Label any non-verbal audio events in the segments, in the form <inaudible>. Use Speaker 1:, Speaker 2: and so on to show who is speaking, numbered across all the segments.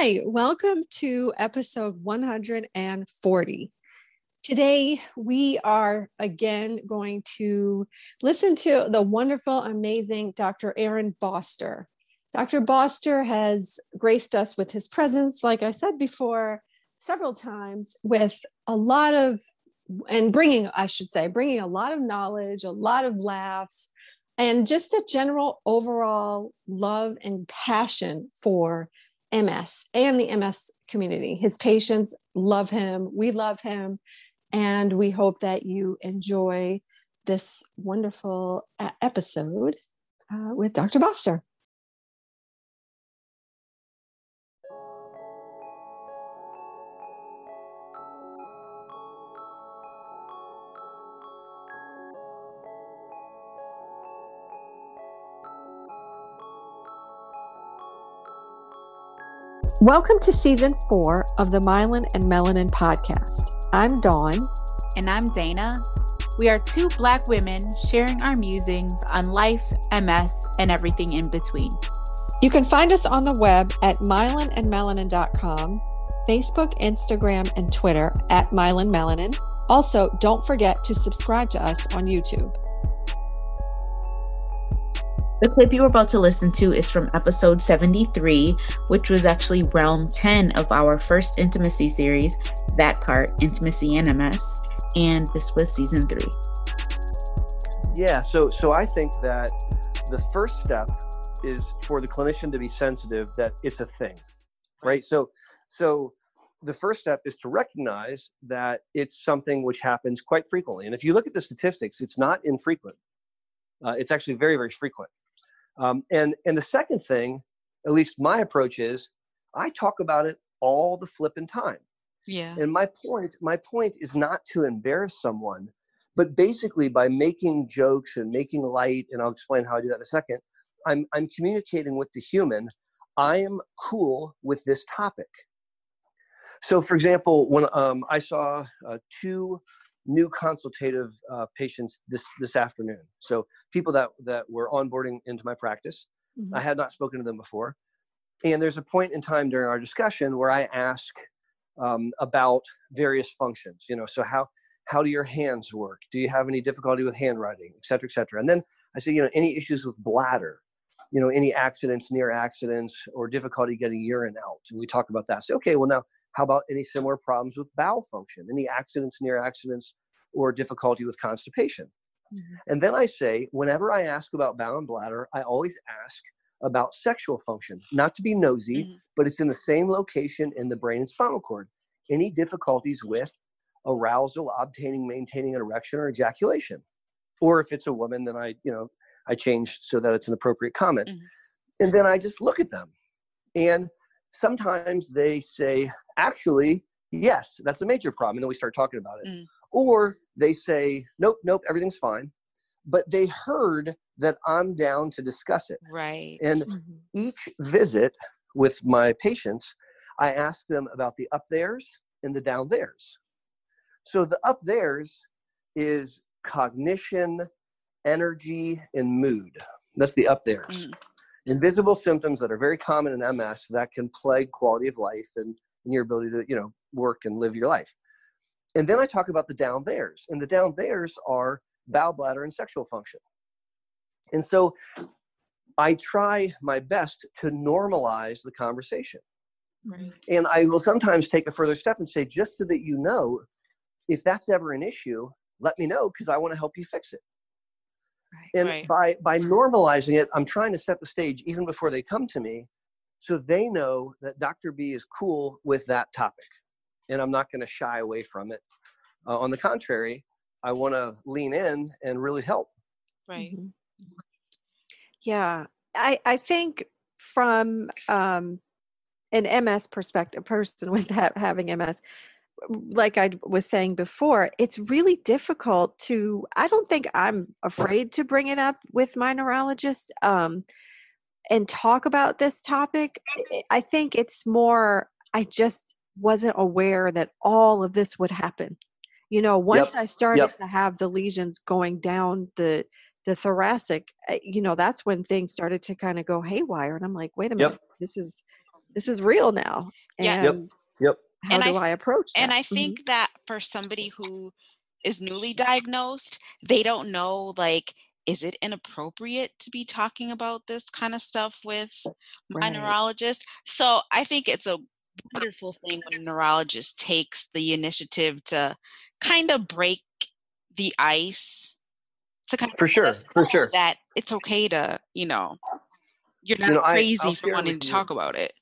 Speaker 1: Hi, welcome to episode 140. Today, we are again going to listen to the wonderful, amazing Dr. Aaron Boster. Dr. Boster has graced us with his presence, like I said before, several times with a lot of, and bringing, I should say, bringing a lot of knowledge, a lot of laughs, and just a general overall love and passion for MS and the MS community. His patients love him. We love him. And we hope that you enjoy this wonderful uh, episode uh, with Dr. Boster. Welcome to season four of the Myelin and Melanin podcast. I'm Dawn.
Speaker 2: And I'm Dana. We are two Black women sharing our musings on life, MS, and everything in between.
Speaker 1: You can find us on the web at myelinandmelanin.com, Facebook, Instagram, and Twitter at Myelin Melanin. Also, don't forget to subscribe to us on YouTube.
Speaker 2: The clip you are about to listen to is from episode 73, which was actually realm 10 of our first intimacy series, That Part Intimacy and MS. And this was season three.
Speaker 3: Yeah, so so I think that the first step is for the clinician to be sensitive that it's a thing. Right? So so the first step is to recognize that it's something which happens quite frequently. And if you look at the statistics, it's not infrequent. Uh, it's actually very, very frequent. Um, and and the second thing, at least my approach is, I talk about it all the flipping time.
Speaker 2: Yeah.
Speaker 3: And my point, my point is not to embarrass someone, but basically by making jokes and making light, and I'll explain how I do that in a second. I'm I'm communicating with the human. I am cool with this topic. So, for example, when um, I saw uh, two new consultative uh, patients this this afternoon. So people that that were onboarding into my practice, mm-hmm. I had not spoken to them before, and there's a point in time during our discussion where I ask um, about various functions. You know, so how how do your hands work? Do you have any difficulty with handwriting, et cetera, et cetera? And then I say, you know, any issues with bladder, you know, any accidents, near accidents, or difficulty getting urine out. And we talk about that. Say, okay, well now how about any similar problems with bowel function, any accidents, near accidents, or difficulty with constipation? Mm-hmm. And then I say, whenever I ask about bowel and bladder, I always ask about sexual function, not to be nosy, mm-hmm. but it's in the same location in the brain and spinal cord. Any difficulties with arousal, obtaining, maintaining an erection or ejaculation? Or if it's a woman, then I, you know, I change so that it's an appropriate comment. Mm-hmm. And then I just look at them. And sometimes they say, actually, yes, that's a major problem. And then we start talking about it. Mm. Or they say, nope, nope, everything's fine. But they heard that I'm down to discuss it.
Speaker 2: Right.
Speaker 3: And mm-hmm. each visit with my patients, I ask them about the up theirs and the down theirs. So the up theirs is cognition, energy, and mood. That's the up theirs. Mm invisible symptoms that are very common in MS that can plague quality of life and, and your ability to, you know, work and live your life. And then I talk about the down theirs, and the down theirs are bowel, bladder, and sexual function. And so I try my best to normalize the conversation. Right. And I will sometimes take a further step and say, just so that you know, if that's ever an issue, let me know because I want to help you fix it. Right, and right. by by normalizing it, I'm trying to set the stage even before they come to me, so they know that Dr. B is cool with that topic, and I'm not going to shy away from it. Uh, on the contrary, I want to lean in and really help.
Speaker 2: Right. Mm-hmm.
Speaker 1: Yeah, I I think from um, an MS perspective, person <laughs> with that having MS, like I was saying before, it's really difficult to. I don't think I'm afraid to bring it up with my neurologist um, and talk about this topic. I think it's more, I just wasn't aware that all of this would happen. You know, once yep. I started yep. to have the lesions going down the the thoracic, eh, you know, that's when things started to kind of go haywire, and I'm like, wait a minute, yep. this is this is real now.
Speaker 2: Yeah.
Speaker 3: Yep. Yep.
Speaker 1: How
Speaker 2: And
Speaker 1: do
Speaker 2: I
Speaker 1: I, approach that?
Speaker 2: and I
Speaker 1: Mhm.
Speaker 2: think that for somebody who is newly diagnosed, they don't know like is it inappropriate to be talking about this kind of stuff with my
Speaker 1: Right.
Speaker 2: neurologist? So I think it's a wonderful thing when a neurologist takes the initiative to kind of break the ice to kind of
Speaker 3: For sure, for sure.
Speaker 2: that it's okay to, you know, you're not
Speaker 3: know,
Speaker 2: crazy
Speaker 3: I'll
Speaker 2: for wanting to
Speaker 3: you-
Speaker 2: talk about it.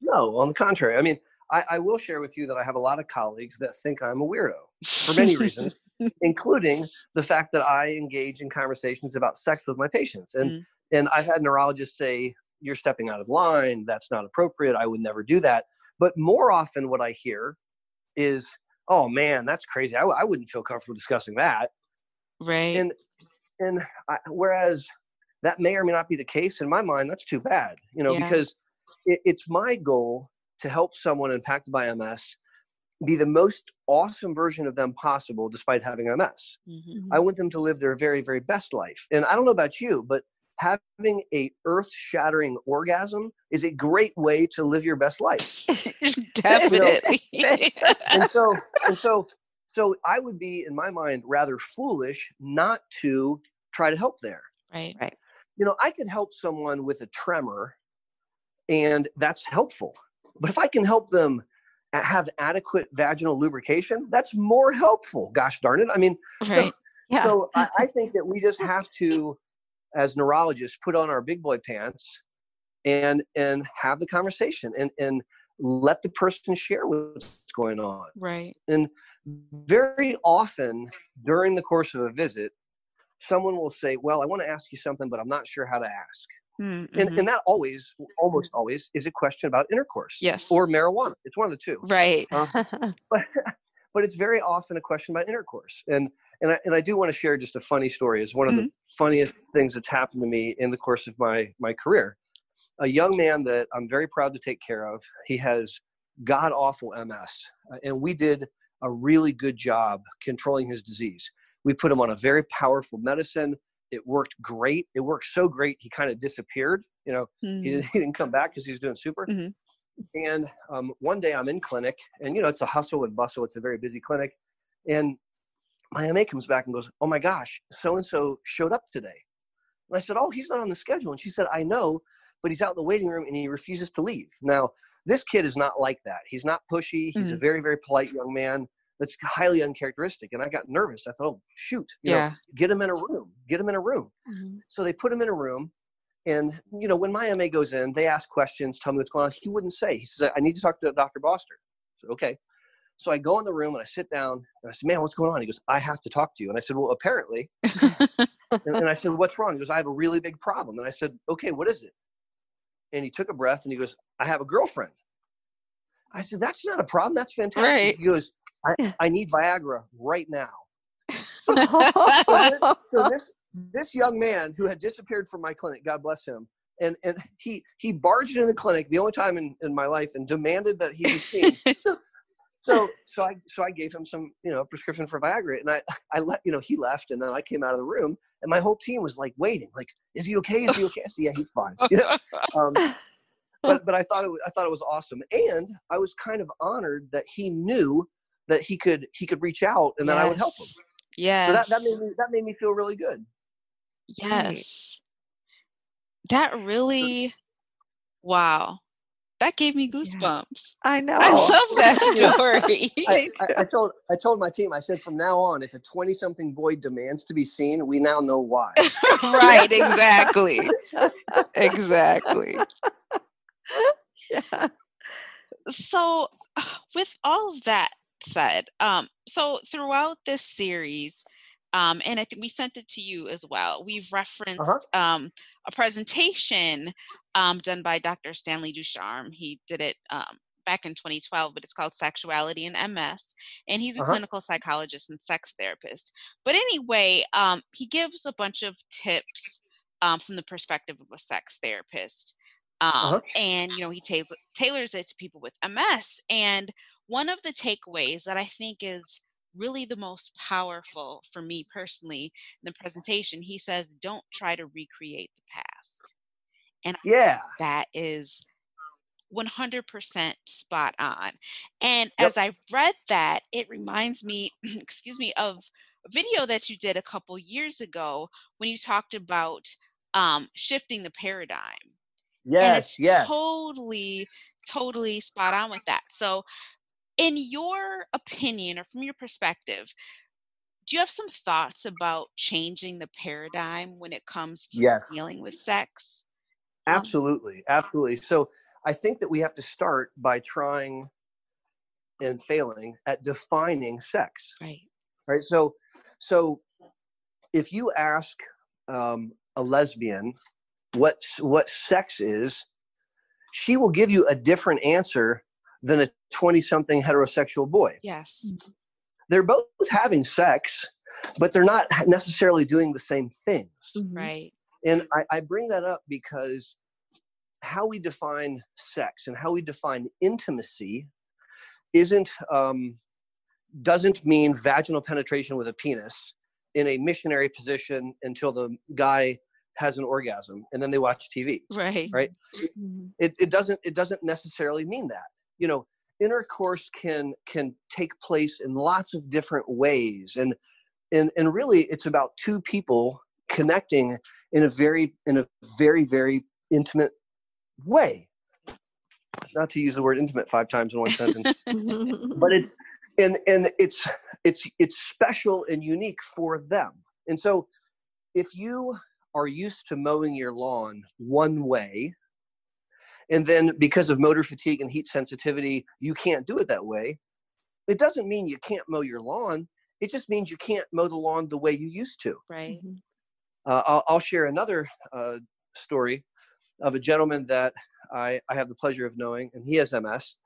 Speaker 3: No, on the contrary. I mean, I, I will share with you that I have a lot of colleagues that think I'm a weirdo for many reasons, <laughs> including the fact that I engage in conversations about sex with my patients. And
Speaker 2: Mm.
Speaker 3: and I've had neurologists say, "You're stepping out of line. That's not appropriate. I would never do that." But more often, what I hear is, "Oh man, that's crazy. I, w- I wouldn't feel comfortable discussing that."
Speaker 2: right.
Speaker 3: And and I, whereas that may or may not be the case in my mind, that's too bad. You know,
Speaker 2: Yeah.
Speaker 3: because it, it's my goal to help someone impacted by MS be the most awesome version of them possible despite having MS.
Speaker 2: Mhm.
Speaker 3: I want them to live their very, very best life. And I don't know about you, but having a earth-shattering orgasm is a great way to live your best life. <laughs>
Speaker 2: Definitely. <laughs>
Speaker 3: And so, and so, so I would be, in my mind, rather foolish not to try to help there.
Speaker 2: right. Right.
Speaker 3: You know, I could help someone with a tremor, and that's helpful. But if I can help them a- have adequate vaginal lubrication, that's more helpful. Gosh darn it! I mean,
Speaker 2: Right. <laughs>
Speaker 1: yeah.
Speaker 3: so I, I think that we just <laughs> have to, as neurologists, put on our big boy pants and and have the conversation and and let the person share what's going on.
Speaker 2: Right.
Speaker 3: And very often during the course of a visit, someone will say, "Well, I want to ask you something, but I'm not sure how to ask."
Speaker 2: Mm,
Speaker 3: And and that always, almost always, is a question about intercourse.
Speaker 2: Yes.
Speaker 3: Or marijuana. It's one of the two
Speaker 2: right. <laughs>
Speaker 3: but <laughs> but it's very often a question about intercourse and and I, and I do want to share just a funny story it's one of the funniest things that's happened to me in the course of my my career a young man that i'm very proud to take care of he has god awful ms uh, and we did a really good job controlling his disease we put him on a very powerful medicine it worked great it worked so great he kind of disappeared you know he,
Speaker 2: Mhm.
Speaker 3: didn't- <laughs> he didn't come back because he was doing super.
Speaker 2: Mhm.
Speaker 3: And um, one day I'm in clinic, and you know it's a hustle and bustle. It's a very busy clinic, and my MA comes back and goes, "Oh my gosh, so and so showed up today." And I said, "Oh, he's not on the schedule." And she said, "I know, but he's out in the waiting room and he refuses to leave." Now this kid is not like that. He's not pushy. He's a very very polite young man. That's highly uncharacteristic. And I got nervous. I thought, "Oh shoot, you know,
Speaker 2: Yeah.
Speaker 3: get him in a room. Get him in a room."
Speaker 2: Mhm.
Speaker 3: So they put him in a room. And, you know, when my MA goes in, they ask questions, tell me what's going on. He wouldn't say. He says, I need to talk to Dr. Boster. Said, okay. So I go in the room and I sit down and I said, man, what's going on? He goes, I have to talk to you. And I said, well, apparently. <laughs> and, and I said, what's wrong? He goes, I have a really big problem. And I said, okay, what is it? And he took a breath and he goes, I have a girlfriend. I said, that's not a problem. That's fantastic.
Speaker 2: Right.
Speaker 3: He goes, I, I need Viagra right now. <laughs> So this, so this this young man who had disappeared from my clinic, God bless him, and and he he barged in the clinic the only time in, in my life and demanded that he be seen. <laughs> so, so I so I gave him some you know prescription for Viagra, and I I let you know he left, and then I came out of the room, and my whole team was like waiting, like is he okay? Is he okay? I said, yeah, he's fine. You know? <laughs> um, but but I thought it was, I thought it was awesome, and I was kind of honored that he knew that he could he could reach out, and that I would help him.
Speaker 2: Yes.
Speaker 3: So
Speaker 2: Yes.
Speaker 3: that, that made me that made me feel really good.
Speaker 2: Yes. That really, wow. That gave me goosebumps.
Speaker 1: I know.
Speaker 2: I love <laughs> that story. <laughs>
Speaker 3: I, I, I told I told my team I said from now on if a twenty something boy demands to be seen we now know why. <laughs>
Speaker 2: right, exactly. exactly.
Speaker 1: yeah.
Speaker 2: so with all of that said um so throughout this series um and i think we sent it to you as well we've referenced
Speaker 3: Uh-huh.
Speaker 2: um a presentation um done by dr stanley ducharme he did it um back in 2012 but it's called sexuality and ms and he's a
Speaker 3: Uh-huh.
Speaker 2: clinical psychologist and sex therapist but anyway um he gives a bunch of tips um, from the perspective of a sex therapist um,
Speaker 3: Uh-huh.
Speaker 2: and you know he tailors tailors it to people with ms and one of the takeaways that i think is really the most powerful for me personally in the presentation he says don't try to recreate the past And
Speaker 3: Yeah.
Speaker 2: that is 100% spot on. And yep. as I read that, it reminds me, <clears throat> excuse me, of a video that you did a couple years ago when you talked about um, shifting the paradigm.
Speaker 3: Yes, yes.
Speaker 2: Totally, totally spot on with that. So, in your opinion or from your perspective, do you have some thoughts about changing the paradigm when it comes to yes. dealing with sex?
Speaker 3: Um absolutely, absolutely. So, I think that we have to start by trying and failing at defining sex.
Speaker 2: Right.
Speaker 3: Right. So, so if you ask um, a lesbian what what sex is, she will give you a different answer than a 20 something heterosexual boy.
Speaker 2: Yes.
Speaker 3: They're both having sex, but they're not necessarily doing the same things.
Speaker 2: Mm-hmm. Right.
Speaker 3: And I, I bring that up because how we define sex and how we define intimacy isn't um, doesn't mean vaginal penetration with a penis in a missionary position until the guy has an orgasm and then they watch TV.
Speaker 2: Right.
Speaker 3: Right. Mm-hmm. It, it doesn't it doesn't necessarily mean that. You know, intercourse can can take place in lots of different ways. And and and really it's about two people connecting in a very in a very very intimate way. Not to use the word intimate five times in one sentence. <laughs> But it's and and it's it's it's special and unique for them. And so if you are used to mowing your lawn one way and then because of motor fatigue and heat sensitivity you can't do it that way it doesn't mean you can't mow your lawn it just means you can't mow the lawn the way you used to
Speaker 2: right mm-hmm.
Speaker 3: uh, I'll, I'll, share another uh, story of a gentleman that I, I have the pleasure of knowing and he has ms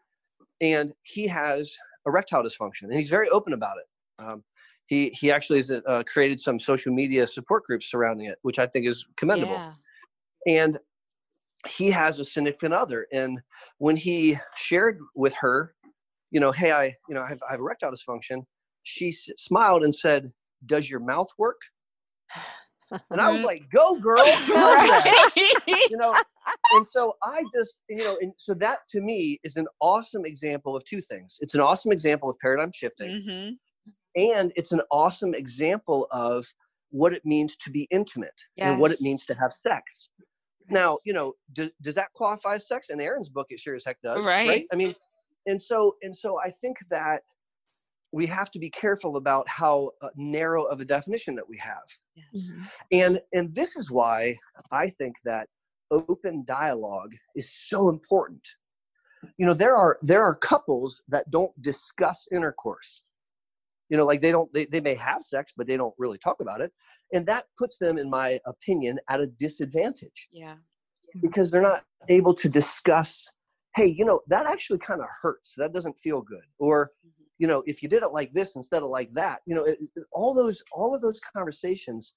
Speaker 3: and he has erectile dysfunction, and he's very open about it. Um, he he actually has uh, created some social media support groups surrounding it, which I think is commendable. Yeah. And he has a significant other, and when he shared with her, you know, hey, I you know I have, I have erectile dysfunction, she s- smiled and said, "Does your mouth work?" And I was like, "Go, girl!" <laughs> you know, and so I just, you know, and so that to me is an awesome example of two things. It's an awesome example of paradigm shifting, mm-hmm. and it's an awesome example of what it means to be intimate yes. and what it means to have sex. Now, you know, do, does that qualify as sex? In Aaron's book, it sure as heck does.
Speaker 2: Right. right.
Speaker 3: I mean, and so and so I think that we have to be careful about how uh, narrow of a definition that we have. Yes. Mm-hmm. And and this is why I think that open dialogue is so important. You know, there are there are couples that don't discuss intercourse. You know, like they don't they, they may have sex, but they don't really talk about it. And that puts them, in my opinion, at a disadvantage.
Speaker 2: Yeah.
Speaker 3: Because they're not able to discuss, hey, you know, that actually kind of hurts. That doesn't feel good. Or, mm-hmm. you know, if you did it like this instead of like that, you know, it, all those all of those conversations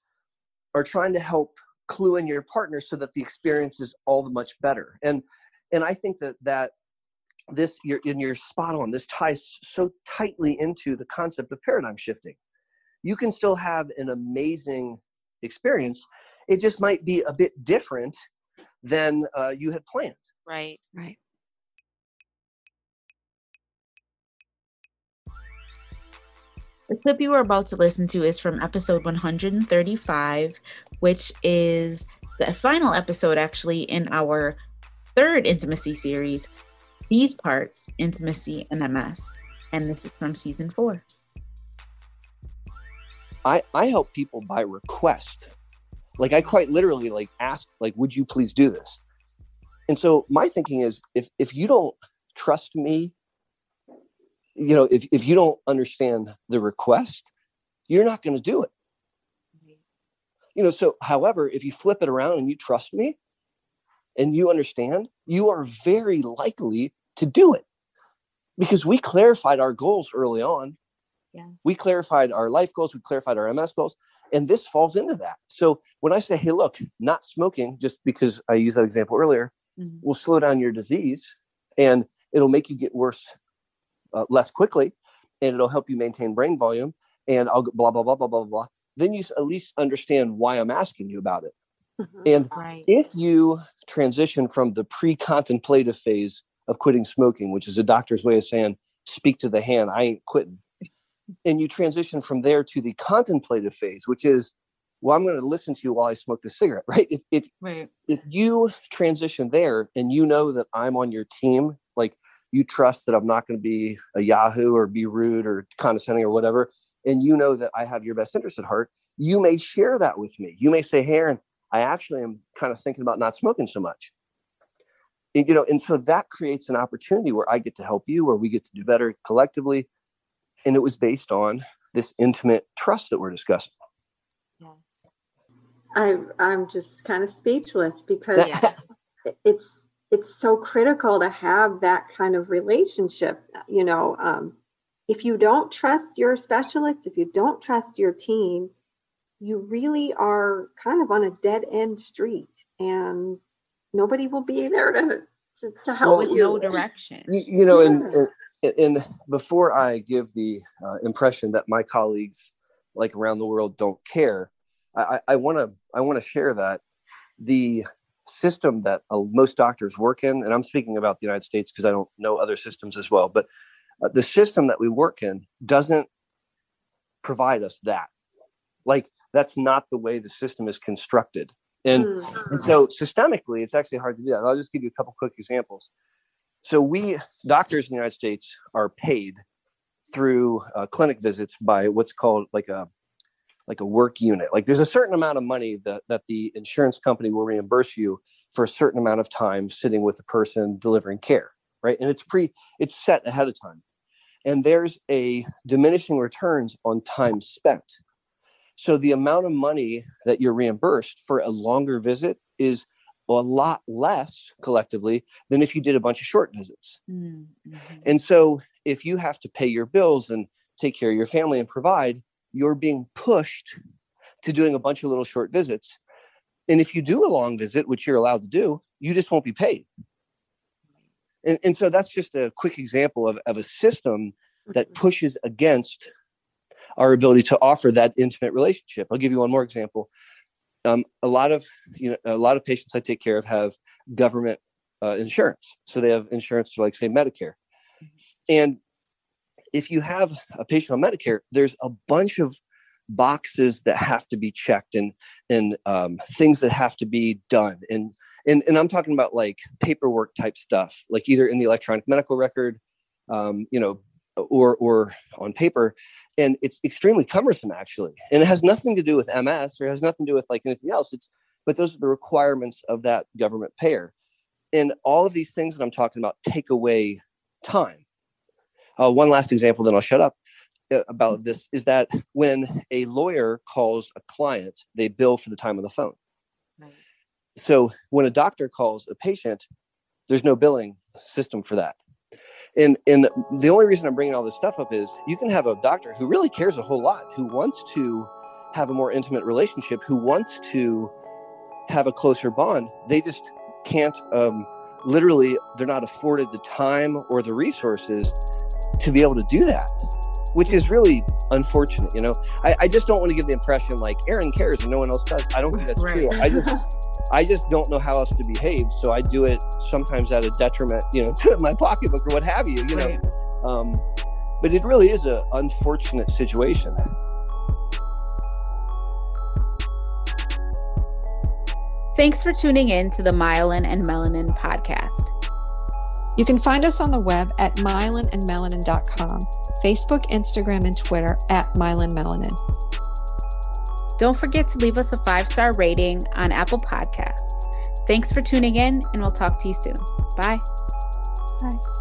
Speaker 3: are trying to help clue in your partner so that the experience is all the much better and and i think that that this you're in your spot on this ties so tightly into the concept of paradigm shifting you can still have an amazing experience it just might be a bit different than uh, you had planned
Speaker 2: right right The clip you are about to listen to is from episode 135, which is the final episode actually in our third intimacy series, These Parts Intimacy and MS. And this is from season four.
Speaker 3: I, I help people by request. Like I quite literally like ask, like, would you please do this? And so my thinking is if if you don't trust me you know if, if you don't understand the request you're not going to do it you know so however if you flip it around and you trust me and you understand you are very likely to do it because we clarified our goals early on
Speaker 2: yeah.
Speaker 3: we clarified our life goals we clarified our ms goals and this falls into that so when i say hey look not smoking just because i used that example earlier mm-hmm. will slow down your disease and it'll make you get worse uh, less quickly and it'll help you maintain brain volume and I'll go blah, blah, blah, blah, blah, blah. Then you at least understand why I'm asking you about it. Mm-hmm. And right. if you transition from the pre contemplative phase of quitting smoking, which is a doctor's way of saying, speak to the hand, I ain't quitting. And you transition from there to the contemplative phase, which is, well, I'm going to listen to you while I smoke the cigarette, <laughs> right? If if right. if you transition there and you know that I'm on your team, like you trust that I'm not going to be a Yahoo or be rude or condescending or whatever, and you know that I have your best interest at heart, you may share that with me. You may say, Hey, Aaron, I actually am kind of thinking about not smoking so much. And, you know, and so that creates an opportunity where I get to help you, where we get to do better collectively. And it was based on this intimate trust that we're discussing.
Speaker 4: I, I'm just kind of speechless because it's it's so critical to have that kind of relationship. You know, um, if you don't trust your specialist, if you don't trust your team, you really are kind of on a dead end street, and nobody will be there to to, to help well, you.
Speaker 2: No direction.
Speaker 3: You, you know, yes. and, and, and before I give the uh, impression that my colleagues, like around the world, don't care, I want to I want to share that the system that uh, most doctors work in, and I'm speaking about the United States because I don't know other systems as well, but uh, the system that we work in doesn't provide us that. Like that's not the way the system is constructed. And, mm. and so systemically, it's actually hard to do that. I'll just give you a couple quick examples. So we doctors in the United States are paid through uh, clinic visits by what's called like a like a work unit. Like there's a certain amount of money that, that the insurance company will reimburse you for a certain amount of time sitting with the person delivering care, right? And it's pre it's set ahead of time. And there's a diminishing returns on time spent. So the amount of money that you're reimbursed for a longer visit is a lot less collectively than if you did a bunch of short visits. Mm-hmm. And so if you have to pay your bills and take care of your family and provide, you're being pushed to doing a bunch of little short visits. And if you do a long visit, which you're allowed to do, you just won't be paid. And, and so that's just a quick example of, of a system that mm-hmm. pushes against our ability to offer that intimate relationship. I'll give you one more example. Um, a lot of you know a lot of patients I take care of have government uh, insurance, so they have insurance for like say Medicare, mm-hmm. and if you have a patient on Medicare, there's a bunch of boxes that have to be checked and and um, things that have to be done. And and and I'm talking about like paperwork type stuff, like either in the electronic medical record, um, you know, or or on paper, and it's extremely cumbersome actually, and it has nothing to do with MS or it has nothing to do with like anything else. It's but those are the requirements of that government payer, and all of these things that I'm talking about take away time. Uh, one last example, then I'll shut up uh, about this is that when a lawyer calls a client, they bill for the time on the phone. Right. So when a doctor calls a patient, there's no billing system for that. And and the only reason I'm bringing all this stuff up is you can have a doctor who really cares a whole lot, who wants to have a more intimate relationship, who wants to have a closer bond. They just can't. Um, literally, they're not afforded the time or the resources to be able to do that which is really unfortunate you know? I, I, just don't want to give the impression like aaron cares and no one else does. I don't think that's right. true. I just <laughs> i just don't know how else to behave so i do it sometimes at a detriment you know <laughs> to my pocketbook or what have you you right. know um, but it really is an unfortunate situation.
Speaker 2: Thanks for tuning in to the myelin and melanin podcast
Speaker 1: you can find us on the web at myelinandmelanin.com, Facebook, Instagram, and Twitter at myelinmelanin.
Speaker 2: Don't forget to leave us a five star rating on Apple Podcasts. Thanks for tuning in, and we'll talk to you soon. Bye.
Speaker 1: Bye.